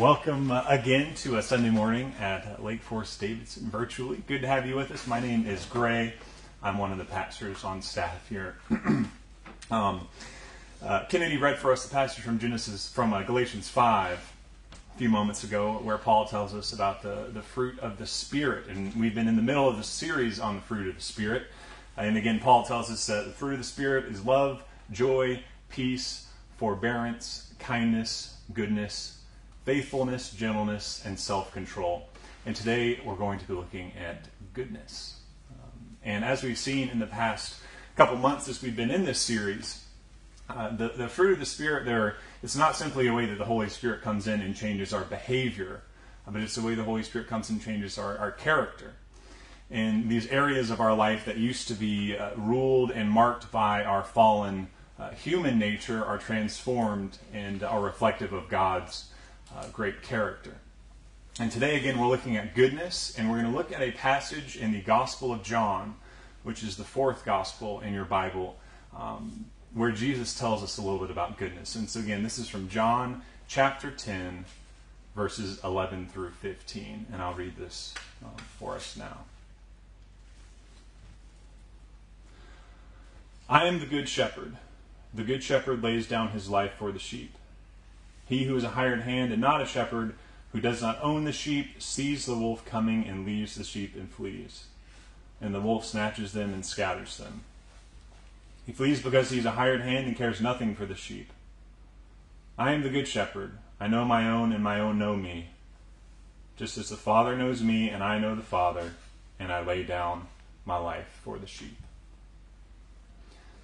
Welcome uh, again to a Sunday morning at uh, Lake Forest Davidson virtually. Good to have you with us. My name is Gray. I'm one of the pastors on staff here. um, uh, Kennedy read for us the passage from Genesis from uh, Galatians 5 a few moments ago, where Paul tells us about the, the fruit of the Spirit. And we've been in the middle of the series on the fruit of the Spirit. And again, Paul tells us that the fruit of the Spirit is love, joy, peace, forbearance, kindness, goodness, faithfulness, gentleness, and self control. And today we're going to be looking at goodness. Um, and as we've seen in the past couple months as we've been in this series, uh, the, the fruit of the Spirit there, it's not simply a way that the Holy Spirit comes in and changes our behavior, uh, but it's the way the Holy Spirit comes and changes our, our character. In these areas of our life that used to be uh, ruled and marked by our fallen uh, human nature are transformed and are reflective of God's uh, great character. And today, again, we're looking at goodness, and we're going to look at a passage in the Gospel of John, which is the fourth Gospel in your Bible, um, where Jesus tells us a little bit about goodness. And so, again, this is from John chapter 10, verses 11 through 15. And I'll read this um, for us now. I am the good shepherd. The good shepherd lays down his life for the sheep. He who is a hired hand and not a shepherd, who does not own the sheep, sees the wolf coming and leaves the sheep and flees. And the wolf snatches them and scatters them. He flees because he is a hired hand and cares nothing for the sheep. I am the good shepherd. I know my own, and my own know me. Just as the Father knows me, and I know the Father, and I lay down my life for the sheep.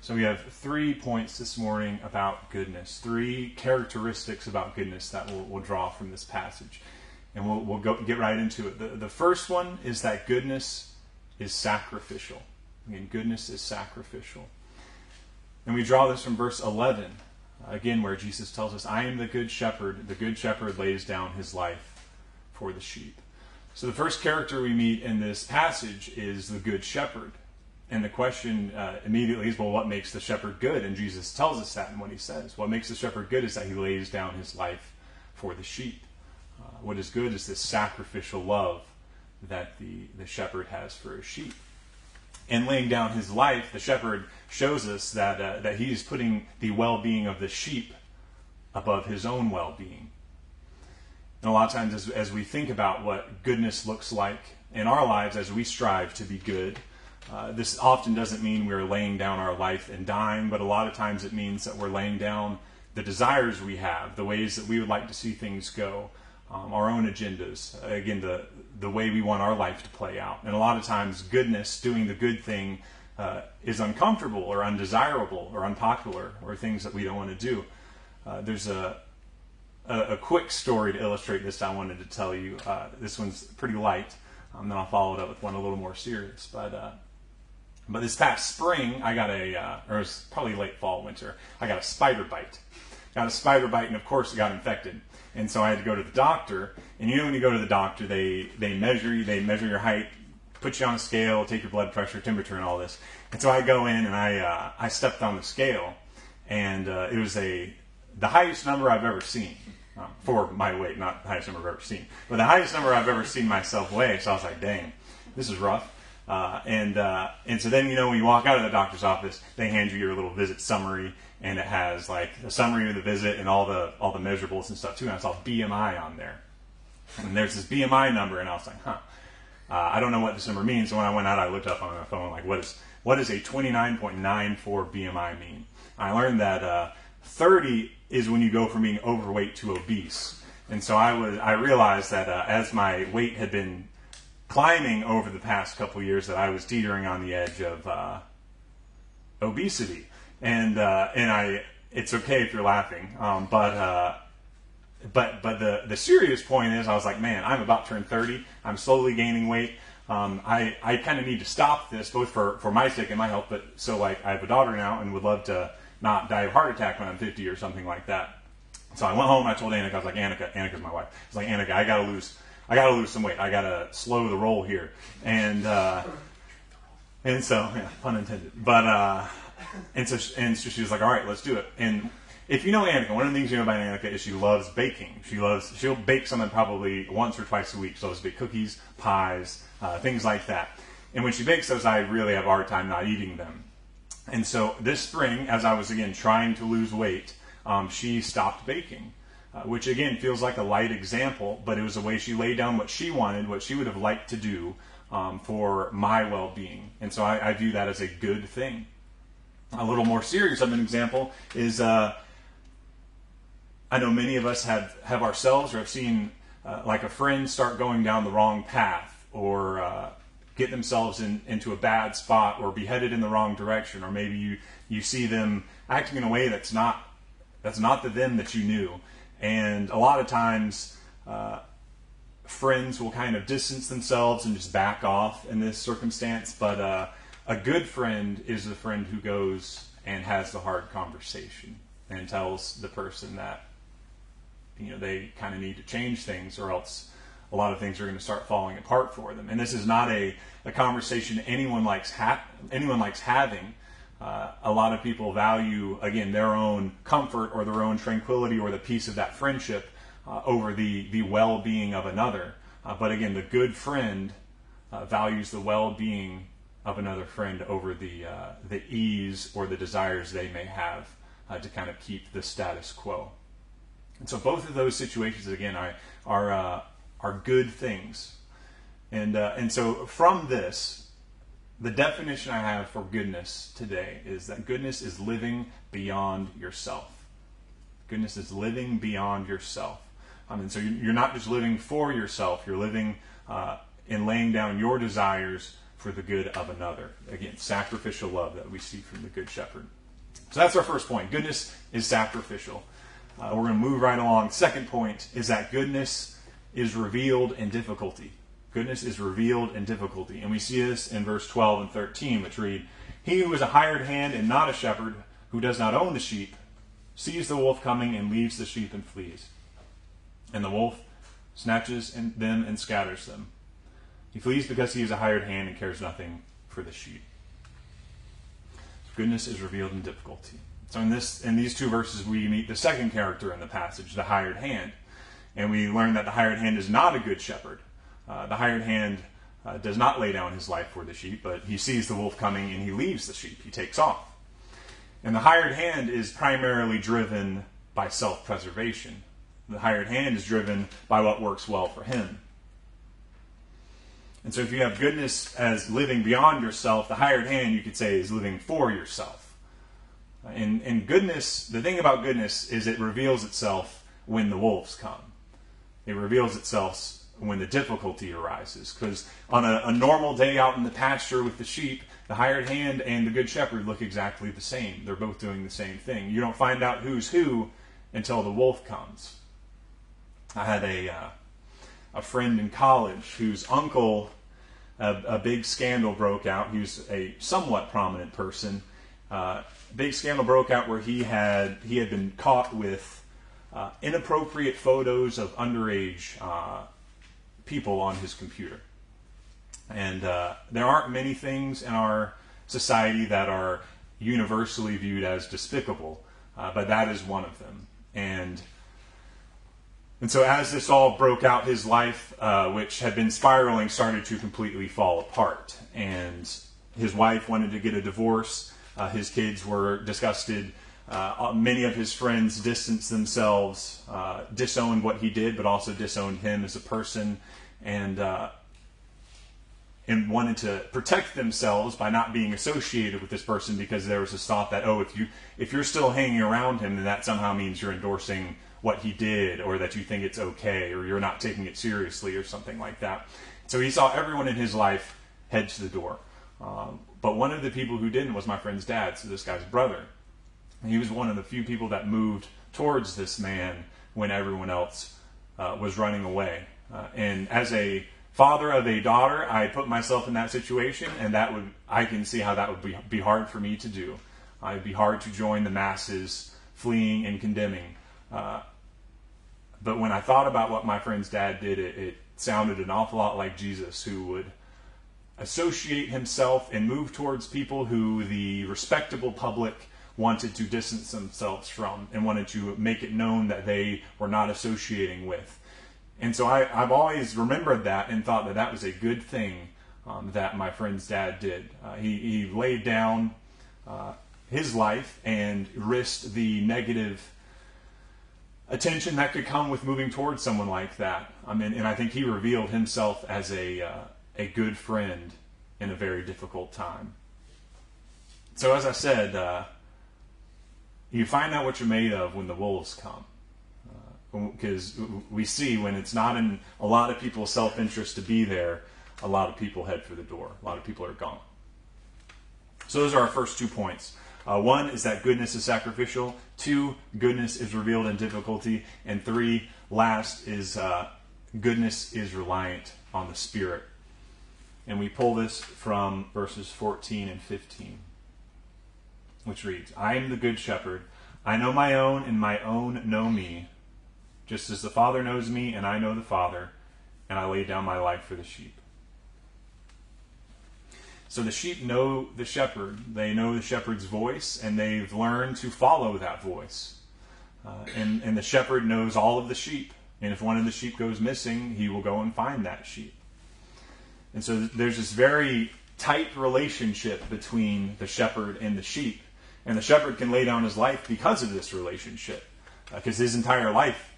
So we have three points this morning about goodness, three characteristics about goodness that we'll, we'll draw from this passage. And we'll, we'll go, get right into it. The, the first one is that goodness is sacrificial. Again, goodness is sacrificial. And we draw this from verse 11, again, where Jesus tells us, I am the good shepherd. The good shepherd lays down his life for the sheep. So the first character we meet in this passage is the good shepherd. And the question uh, immediately is, well, what makes the shepherd good? And Jesus tells us that in what he says. What makes the shepherd good is that he lays down his life for the sheep. Uh, what is good is this sacrificial love that the, the shepherd has for his sheep. And laying down his life, the shepherd shows us that, uh, that he is putting the well being of the sheep above his own well being. And a lot of times, as, as we think about what goodness looks like in our lives as we strive to be good, uh, this often doesn't mean we're laying down our life and dying, but a lot of times it means that we're laying down the desires we have, the ways that we would like to see things go, um, our own agendas, again, the, the way we want our life to play out. And a lot of times, goodness, doing the good thing, uh, is uncomfortable or undesirable or unpopular or things that we don't want to do. Uh, there's a, a, a, quick story to illustrate this I wanted to tell you. Uh, this one's pretty light, um, then I'll follow it up with one a little more serious. But uh, but this past spring, I got a, uh, or it was probably late fall, winter, I got a spider bite. Got a spider bite, and of course, it got infected. And so I had to go to the doctor. And you know, when you go to the doctor, they, they measure you, they measure your height, put you on a scale, take your blood pressure, temperature, and all this. And so I go in and I, uh, I stepped on the scale, and uh, it was a the highest number I've ever seen. Um, for my weight, not the highest number I've ever seen, but the highest number I've ever seen myself weigh. So I was like, dang, this is rough. Uh, and uh, and so then you know when you walk out of the doctor's office, they hand you your little visit summary, and it has like a summary of the visit and all the all the measurables and stuff too. And I saw BMI on there, and there's this BMI number, and I was like, huh, uh, I don't know what this number means. So when I went out, I looked up on my phone like, what is what does a 29.94 BMI mean? I learned that uh, 30 is when you go from being overweight to obese. And so I was I realized that uh, as my weight had been climbing over the past couple years that I was teetering on the edge of uh, obesity, and uh, and I it's okay if you're laughing, um, but uh, but but the the serious point is I was like, man, I'm about to turn 30. I'm slowly gaining weight. Um, I I kind of need to stop this both for for my sake and my health, but so like I have a daughter now and would love to not die of heart attack when I'm 50 or something like that. So I went home I told Annika, I was like, Annika, Annika's my wife. I was like, Annika, I got to lose I got to lose some weight. I got to slow the roll here. And uh, and so, yeah, pun intended. But uh, and so and so she was like, all right, let's do it. And if you know Annika, one of the things you know about Annika is she loves baking. She loves she'll bake something probably once or twice a week. She loves to bake cookies, pies, uh, things like that. And when she bakes those, I really have a hard time not eating them. And so this spring, as I was again trying to lose weight, um, she stopped baking, uh, which again feels like a light example, but it was a way she laid down what she wanted, what she would have liked to do um, for my well being. And so I, I, view that as a good thing. A little more serious of an example is uh, I know many of us have, have ourselves or have seen uh, like a friend start going down the wrong path or uh, get themselves in, into a bad spot or be headed in the wrong direction, or maybe you, you see them acting in a way that's not that's not the them that you knew. And a lot of times, uh, friends will kind of distance themselves and just back off in this circumstance. But uh, a good friend is the friend who goes and has the hard conversation and tells the person that you know they kind of need to change things, or else a lot of things are going to start falling apart for them. And this is not a, a conversation anyone likes ha- anyone likes having. Uh, a lot of people value again their own comfort or their own tranquility or the peace of that friendship uh, over the the well-being of another. Uh, but again, the good friend uh, values the well-being of another friend over the uh, the ease or the desires they may have uh, to kind of keep the status quo. And so both of those situations again are are are good things. And, and so from this, the definition I have for goodness today is that goodness is living beyond yourself. Goodness is living beyond yourself. Um, and so you're not just living for yourself, you're living uh, in laying down your desires for the good of another. Again, sacrificial love that we see from the Good Shepherd. So that's our first point. Goodness is sacrificial. Uh, we're going to move right along. Second point is that goodness is revealed in difficulty. Goodness is revealed in difficulty. And we see this in verse 12 and 13, which read He who is a hired hand and not a shepherd, who does not own the sheep, sees the wolf coming and leaves the sheep and flees. And the wolf snatches them and scatters them. He flees because he is a hired hand and cares nothing for the sheep. Goodness is revealed in difficulty. So in this in these two verses we meet the second character in the passage, the hired hand. And we learn that the hired hand is not a good shepherd. Uh, the hired hand uh, does not lay down his life for the sheep, but he sees the wolf coming and he leaves the sheep. He takes off. And the hired hand is primarily driven by self preservation. The hired hand is driven by what works well for him. And so, if you have goodness as living beyond yourself, the hired hand, you could say, is living for yourself. And, and goodness, the thing about goodness is it reveals itself when the wolves come. It reveals itself when the difficulty arises. Because on a, a, normal day out in the pasture with the sheep, the hired hand and the good shepherd look exactly the same. They're both doing the same thing. You don't find out who's who until the wolf comes. I had a uh, a friend in college whose uncle a, a, big scandal broke out. He was a somewhat prominent person. Uh, big scandal broke out where he had he had been caught with uh, inappropriate photos of underage uh, people on his computer. And uh, there aren't many things in our society that are universally viewed as despicable, uh, but that is one of them. And and so, as this all broke out, his life, uh, which had been spiraling, started to completely fall apart. And his wife wanted to get a divorce. Uh, his kids were disgusted uh, many of his friends distanced themselves, uh, disowned what he did, but also disowned him as a person, and uh, and wanted to protect themselves by not being associated with this person because there was this thought that oh, if you if you're still hanging around him, then that somehow means you're endorsing what he did, or that you think it's okay, or you're not taking it seriously, or something like that. So he saw everyone in his life head to the door. Um, but one of the people who didn't was my friend's dad, so this guy's brother. He was one of the few people that moved towards this man when everyone else uh, was running away. Uh, and as a father of a daughter, I put myself in that situation, and that would I can see how that would be, be hard for me to do. It'd be hard to join the masses fleeing and condemning. Uh, but when I thought about what my friend's dad did, it, it sounded an awful lot like Jesus, who would associate himself and move towards people who the respectable public wanted to distance themselves from and wanted to make it known that they were not associating with. And so I, have always remembered that and thought that that was a good thing um, that my friend's dad did. Uh, he, he laid down uh, his life and risked the negative attention that could come with moving towards someone like that. I mean, and I think he revealed himself as a uh, a good friend in a very difficult time. So, as I said, uh, you find out what you're made of when the wolves come. Because uh, we see when it's not in a lot of people's self interest to be there, a lot of people head for the door. A lot of people are gone. So, those are our first two points. Uh, one is that goodness is sacrificial. Two, goodness is revealed in difficulty. And three, last is uh, goodness is reliant on the Spirit. And we pull this from verses 14 and 15, which reads I am the good shepherd. I know my own, and my own know me, just as the Father knows me, and I know the Father, and I lay down my life for the sheep. So the sheep know the shepherd. They know the shepherd's voice, and they've learned to follow that voice. Uh, and, and the shepherd knows all of the sheep. And if one of the sheep goes missing, he will go and find that sheep. And so there's this very tight relationship between the shepherd and the sheep. And the shepherd can lay down his life because of this relationship, because uh, his entire life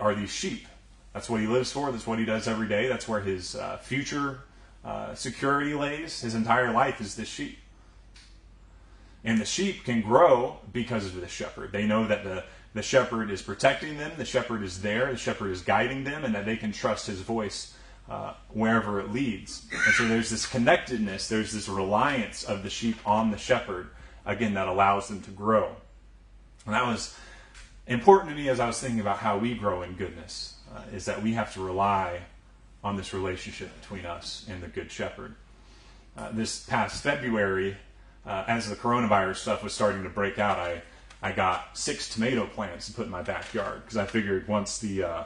are these sheep. That's what he lives for. That's what he does every day. That's where his uh, future uh, security lays. His entire life is this sheep. And the sheep can grow because of the shepherd. They know that the, the shepherd is protecting them, the shepherd is there, the shepherd is guiding them, and that they can trust his voice uh, wherever it leads. And so there's this connectedness, there's this reliance of the sheep on the shepherd, again, that allows them to grow. And that was important to me as I was thinking about how we grow in goodness, uh, is that we have to rely on this relationship between us and the Good Shepherd. Uh, this past February, uh, as the coronavirus stuff was starting to break out, I, I got six tomato plants to put in my backyard because I figured once the uh,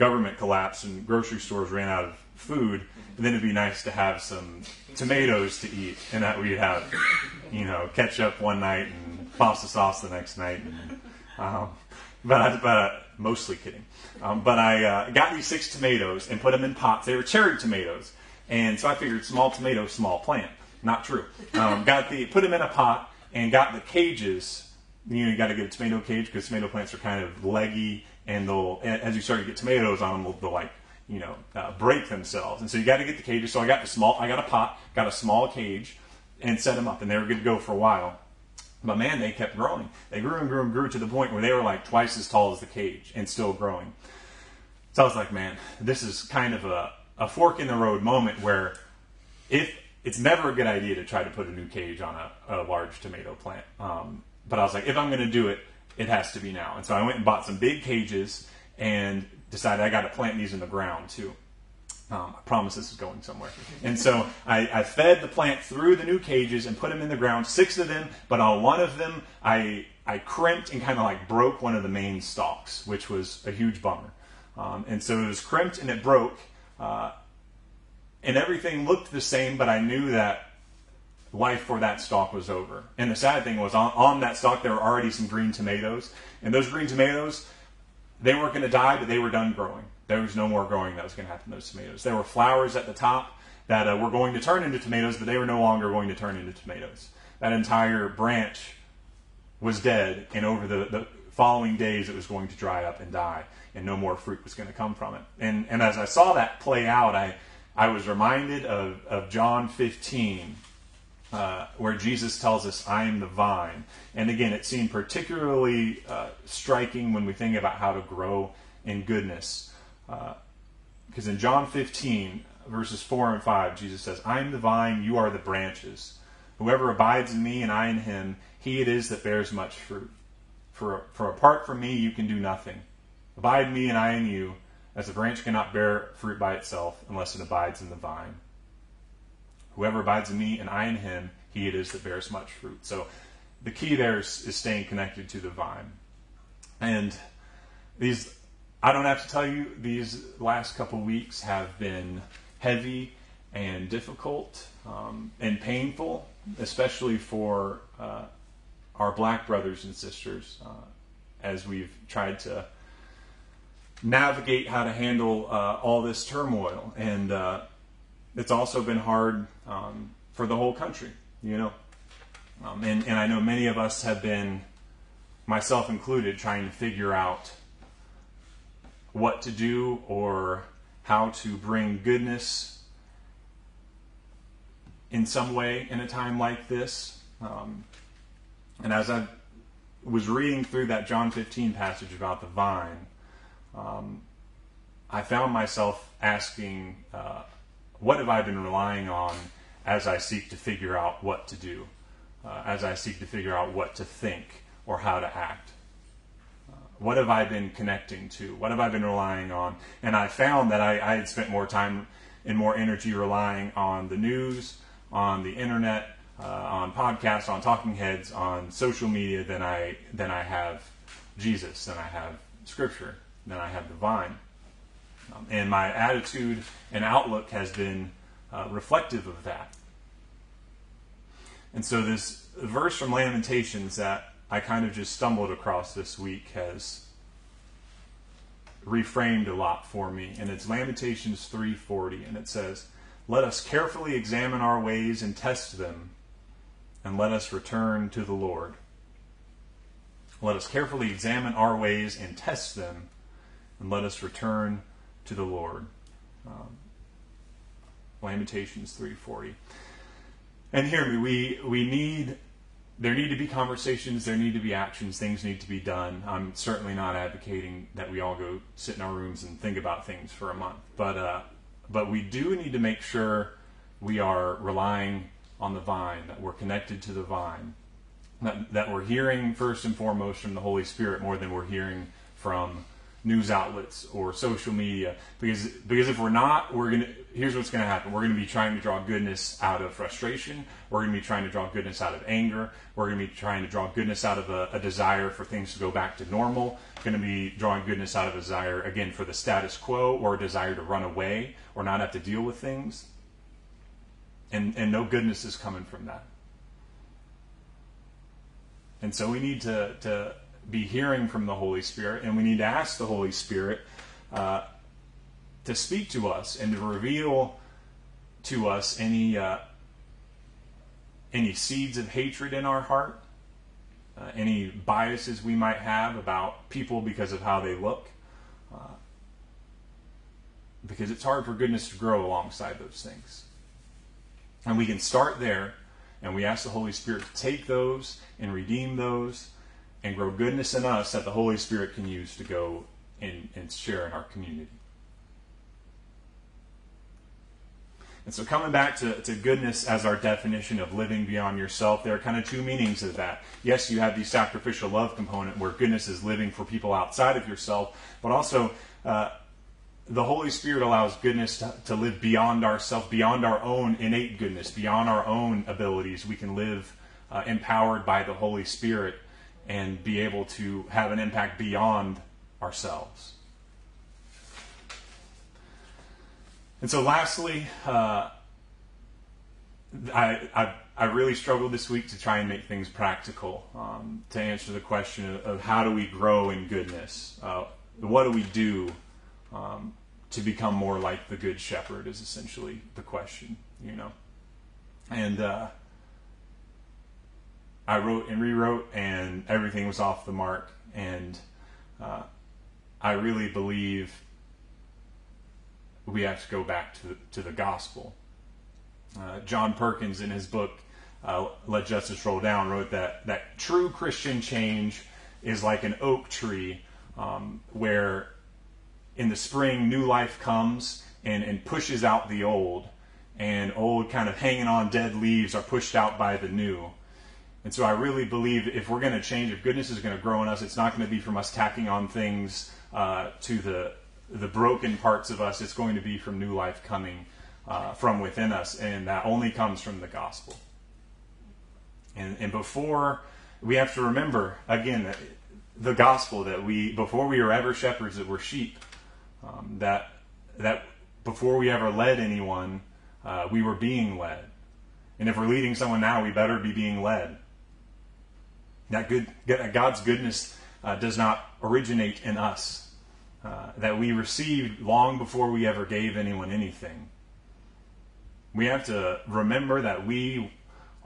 government collapsed and grocery stores ran out of food, and then it'd be nice to have some tomatoes to eat and that we'd have, you know, ketchup one night and pasta sauce the next night. And, um, but I, but mostly kidding. Um, but I uh, got these six tomatoes and put them in pots. They were cherry tomatoes, and so I figured small tomato, small plant. Not true. Um, got the put them in a pot and got the cages. You know, you got to get a tomato cage because tomato plants are kind of leggy, and they'll as you start to get tomatoes on them, they'll, they'll like you know uh, break themselves. And so you got to get the cages. So I got the small. I got a pot, got a small cage, and set them up, and they were good to go for a while. But man, they kept growing. They grew and grew and grew to the point where they were like twice as tall as the cage and still growing. So I was like, man, this is kind of a, a fork in the road moment where if it's never a good idea to try to put a new cage on a, a large tomato plant. Um, but I was like, if I'm going to do it, it has to be now. And so I went and bought some big cages and decided I got to plant these in the ground too. Um, I promise this is going somewhere. And so I, I, fed the plant through the new cages and put them in the ground, six of them, but on one of them, I, I crimped and kind of like broke one of the main stalks, which was a huge bummer. Um, and so it was crimped and it broke, uh, and everything looked the same, but I knew that life for that stalk was over. And the sad thing was, on, on that stalk, there were already some green tomatoes, and those green tomatoes, they weren't going to die, but they were done growing there was no more growing that was going to happen to those tomatoes. There were flowers at the top that uh, were going to turn into tomatoes, but they were no longer going to turn into tomatoes. That entire branch was dead, and over the, the following days, it was going to dry up and die, and no more fruit was going to come from it. And, and as I saw that play out, I, I was reminded of, of John 15, uh, where Jesus tells us, I am the vine. And again, it seemed particularly uh, striking when we think about how to grow in goodness. Because uh, in John 15, verses 4 and 5, Jesus says, I am the vine, you are the branches. Whoever abides in me and I in him, he it is that bears much fruit. For, for apart from me, you can do nothing. Abide in me and I in you, as a branch cannot bear fruit by itself unless it abides in the vine. Whoever abides in me and I in him, he it is that bears much fruit. So the key there is, is staying connected to the vine. And these I don't have to tell you, these last couple weeks have been heavy and difficult um, and painful, especially for uh, our black brothers and sisters uh, as we've tried to navigate how to handle uh, all this turmoil. And uh, it's also been hard um, for the whole country, you know. Um, and, and I know many of us have been, myself included, trying to figure out what to do or how to bring goodness in some way in a time like this. Um, and as I was reading through that John 15 passage about the vine, um, I found myself asking, uh, what have I been relying on as I seek to figure out what to do, uh, as I seek to figure out what to think or how to act? Uh, what have I been connecting to? What have I been relying on? And I found that I, I had spent more time and more energy relying on the news, on the internet, uh, on podcasts, on talking heads, on social media than I than I have Jesus, than I have Scripture, than I have the Vine. Um, and my attitude and outlook has been uh, reflective of that. And so this verse from Lamentations that I kind of just stumbled across this week has reframed a lot for me. And it's Lamentations 3:40 and it says let us carefully examine our ways and test them and let us return to the Lord. Let us carefully examine our ways and test them and let us return to the Lord um, Lamentations 3:40 and hear me we we need there need to be conversations, there need to be actions, things need to be done. I'm certainly not advocating that we all go sit in our rooms and think about things for a month, but uh, but we do need to make sure we are relying on the vine, that we're connected to the vine, that, that we're hearing first and foremost from the Holy Spirit more than we're hearing from news outlets or social media. Because because if we're not we're going to here's what's going to happen. We're going to be trying to draw goodness out of frustration. We're going to be trying to draw goodness out of anger. We're going to be trying to draw goodness out of a, a desire for things to go back to normal. Going to be drawing goodness out of a desire again for the status quo or a desire to run away or not have to deal with things. And and no goodness is coming from that. And so we need to to be hearing from the Holy Spirit, and we need to ask the Holy Spirit uh, to speak to us and to reveal to us any uh, any seeds of hatred in our heart, uh, any biases we might have about people because of how they look, uh, because it's hard for goodness to grow alongside those things, and we can start there. And we ask the Holy Spirit to take those and redeem those and grow goodness in us that the Holy Spirit can use to go and, and share in our community. And so, coming back to, to goodness as our definition of living beyond yourself, there are kind of two meanings of that. Yes, you have the sacrificial love component where goodness is living for people outside of yourself, but also uh, the Holy Spirit allows goodness to, to live beyond ourselves, beyond our own innate goodness, beyond our own abilities. We can live uh, empowered by the Holy Spirit and be able to have an impact beyond ourselves. And so, lastly, uh, I, I, I, really struggled this week to try and make things practical um, to answer the question of, of, how do we grow in goodness? Uh, what do we do um, to become more like the Good Shepherd? Is essentially the question, you know. And uh, I wrote and rewrote, and everything was off the mark. And uh, I really believe we have to go back to the, to the gospel. Uh, John Perkins, in his book uh, "Let Justice Roll Down," wrote that that true Christian change is like an oak tree, um, where in the spring new life comes and, and pushes out the old, and old kind of hanging on dead leaves are pushed out by the new. And so I really believe if we're going to change, if goodness is going to grow in us, it's not going to be from us tacking on things uh, to the the broken parts of us. It's going to be from new life coming uh, from within us, and that only comes from the gospel. And, and before we have to remember again the gospel that we before we were ever shepherds that we're sheep. Um, that that before we ever led anyone, uh, we were being led. And if we're leading someone now, we better be being led. That good, God's goodness uh, does not originate in us. Uh, that we received long before we ever gave anyone anything. We have to remember that we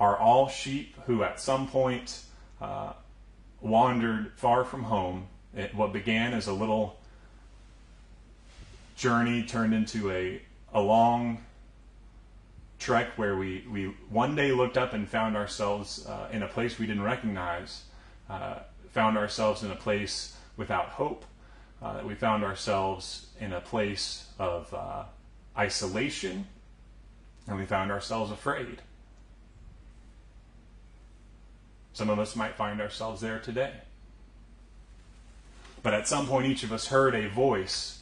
are all sheep who, at some point, uh, wandered far from home. It, what began as a little journey turned into a, a long trek where we, we one day looked up and found ourselves uh, in a place we didn't recognize, uh, found ourselves in a place without hope, uh, we found ourselves in a place of uh, isolation, and we found ourselves afraid. Some of us might find ourselves there today. But at some point, each of us heard a voice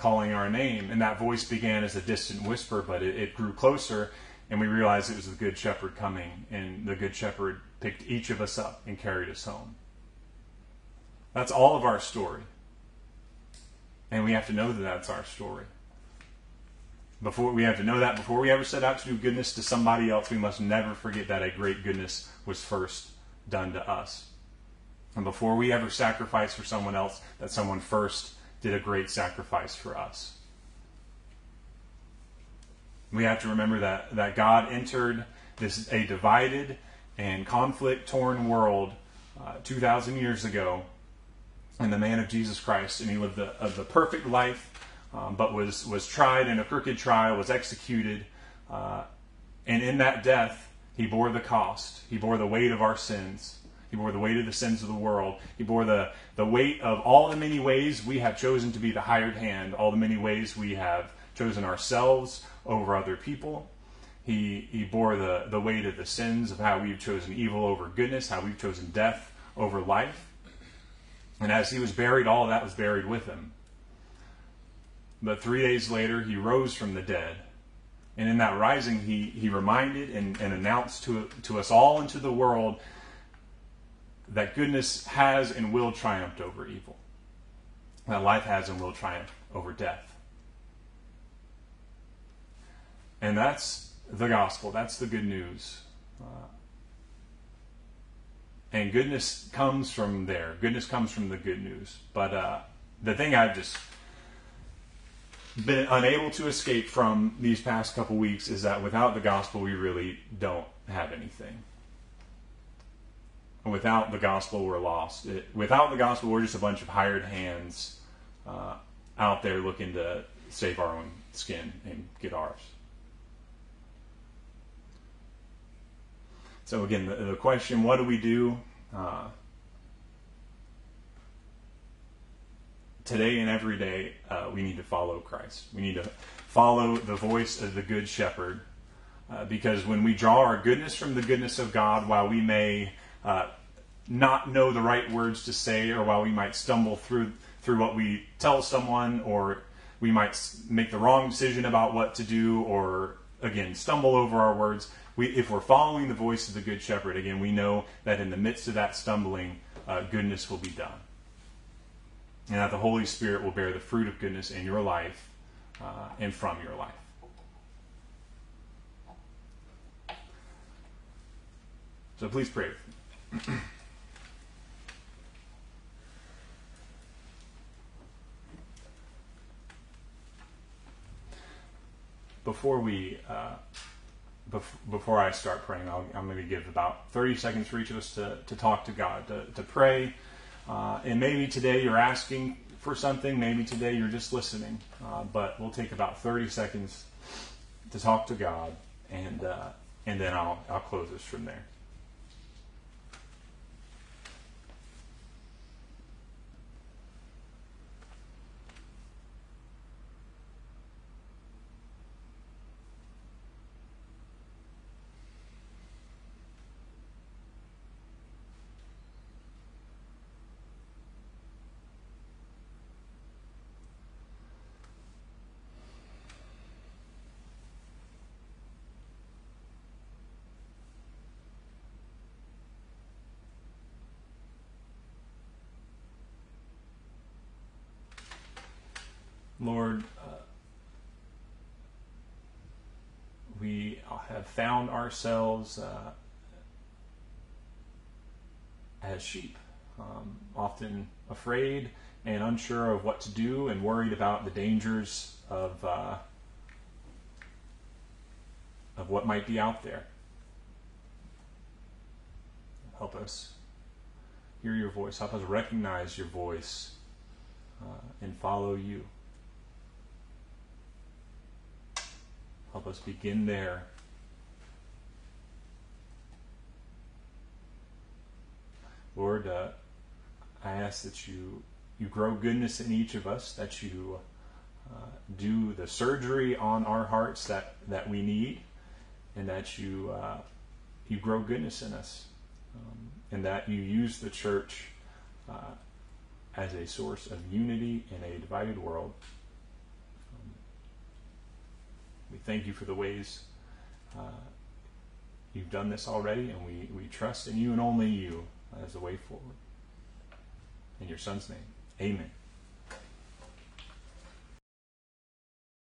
calling our name, and that voice began as a distant whisper, but it, it grew closer, and we realized it was the Good Shepherd coming, and the Good Shepherd picked each of us up and carried us home. That's all of our story. And we have to know that that's our story. Before we have to know that before we ever set out to do goodness to somebody else, we must never forget that a great goodness was first done to us. And before we ever sacrifice for someone else, that someone first did a great sacrifice for us. We have to remember that, that God entered this a divided and conflict torn world uh, 2,000 years ago in the man of Jesus Christ, and he lived the, the perfect life, um, but was, was tried in a crooked trial, was executed, uh, and in that death, he bore the cost. He bore the weight of our sins. He bore the weight of the sins of the world. He bore the, the weight of all the many ways we have chosen to be the hired hand, all the many ways we have chosen ourselves over other people. He, he bore the, the weight of the sins of how we've chosen evil over goodness, how we've chosen death over life. And as he was buried, all that was buried with him. But three days later, he rose from the dead. And in that rising, he, he reminded and, and announced to, to us all and to the world that goodness has and will triumph over evil, that life has and will triumph over death. And that's the gospel, that's the good news. Uh, and goodness comes from there. Goodness comes from the good news. But uh, the thing I've just been unable to escape from these past couple weeks is that without the gospel, we really don't have anything. Without the gospel, we're lost. It, without the gospel, we're just a bunch of hired hands uh, out there looking to save our own skin and get ours. So again, the, the question, what do we do? Uh, today and every day, uh, we need to follow Christ. We need to follow the voice of the Good Shepherd. Uh, because when we draw our goodness from the goodness of God, while we may uh, not know the right words to say, or while we might stumble through through what we tell someone, or we might make the wrong decision about what to do, or again stumble over our words. We, if we're following the voice of the Good Shepherd, again, we know that in the midst of that stumbling, uh, goodness will be done, and that the Holy Spirit will bear the fruit of goodness in your life uh, and from your life. So please pray. before we uh, bef- before I start praying, i am going to give about 30 seconds for each of us to, to talk to God, to, to pray. Uh, and maybe today you're asking for something, maybe today you're just listening. Uh, but we'll take about 30 seconds to talk to God, and uh, and then I'll I'll close this from there. Lord, uh, we have found ourselves uh, as sheep, um, often afraid and unsure of what to do and worried about the dangers of, uh, of what might be out there. Help us hear your voice. Help us recognize your voice uh, and follow you. Help us begin there. Lord, uh, I ask that you you grow goodness in each of us, that you uh, do the surgery on our hearts that, that we need, and that you uh, you grow goodness in us, um, and that you use the church uh, as a source of unity in a divided world. We thank you for the ways uh, you've done this already, and we, we trust in you and only you as the way forward. In your Son's name, amen.